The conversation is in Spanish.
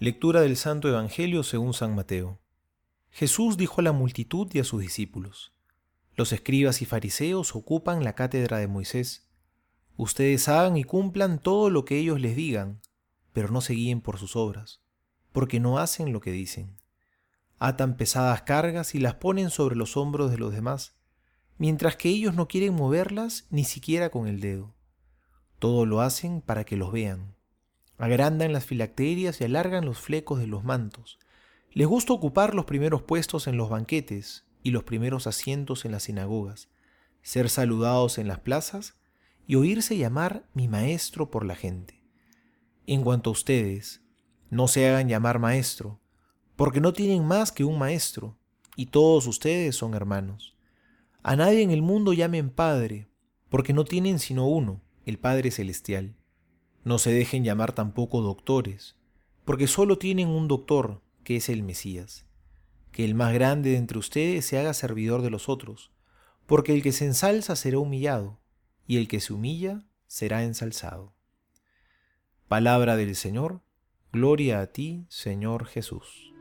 Lectura del Santo Evangelio según San Mateo. Jesús dijo a la multitud y a sus discípulos, Los escribas y fariseos ocupan la cátedra de Moisés. Ustedes hagan y cumplan todo lo que ellos les digan, pero no se guíen por sus obras, porque no hacen lo que dicen. Atan pesadas cargas y las ponen sobre los hombros de los demás, mientras que ellos no quieren moverlas ni siquiera con el dedo. Todo lo hacen para que los vean. Agrandan las filacterias y alargan los flecos de los mantos. Les gusta ocupar los primeros puestos en los banquetes y los primeros asientos en las sinagogas, ser saludados en las plazas y oírse llamar mi maestro por la gente. En cuanto a ustedes, no se hagan llamar maestro, porque no tienen más que un maestro, y todos ustedes son hermanos. A nadie en el mundo llamen Padre, porque no tienen sino uno, el Padre Celestial. No se dejen llamar tampoco doctores, porque solo tienen un doctor, que es el Mesías. Que el más grande de entre ustedes se haga servidor de los otros, porque el que se ensalza será humillado, y el que se humilla será ensalzado. Palabra del Señor, gloria a ti, Señor Jesús.